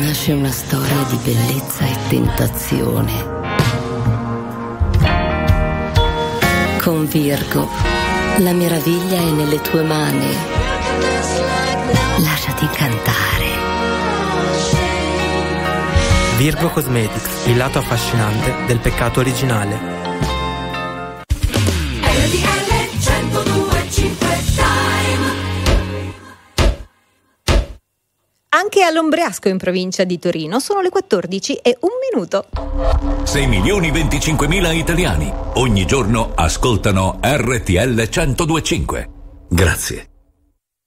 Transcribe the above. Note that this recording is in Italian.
nasce una storia di bellezza e tentazione. Con Virgo, la meraviglia è nelle tue mani. Lasciati incantare. Virgo Cosmetics, il lato affascinante del peccato originale. Anche all'Ombriasco in provincia di Torino sono le 14 e un minuto. 6 milioni 25 mila italiani ogni giorno ascoltano RTL 1025. Grazie.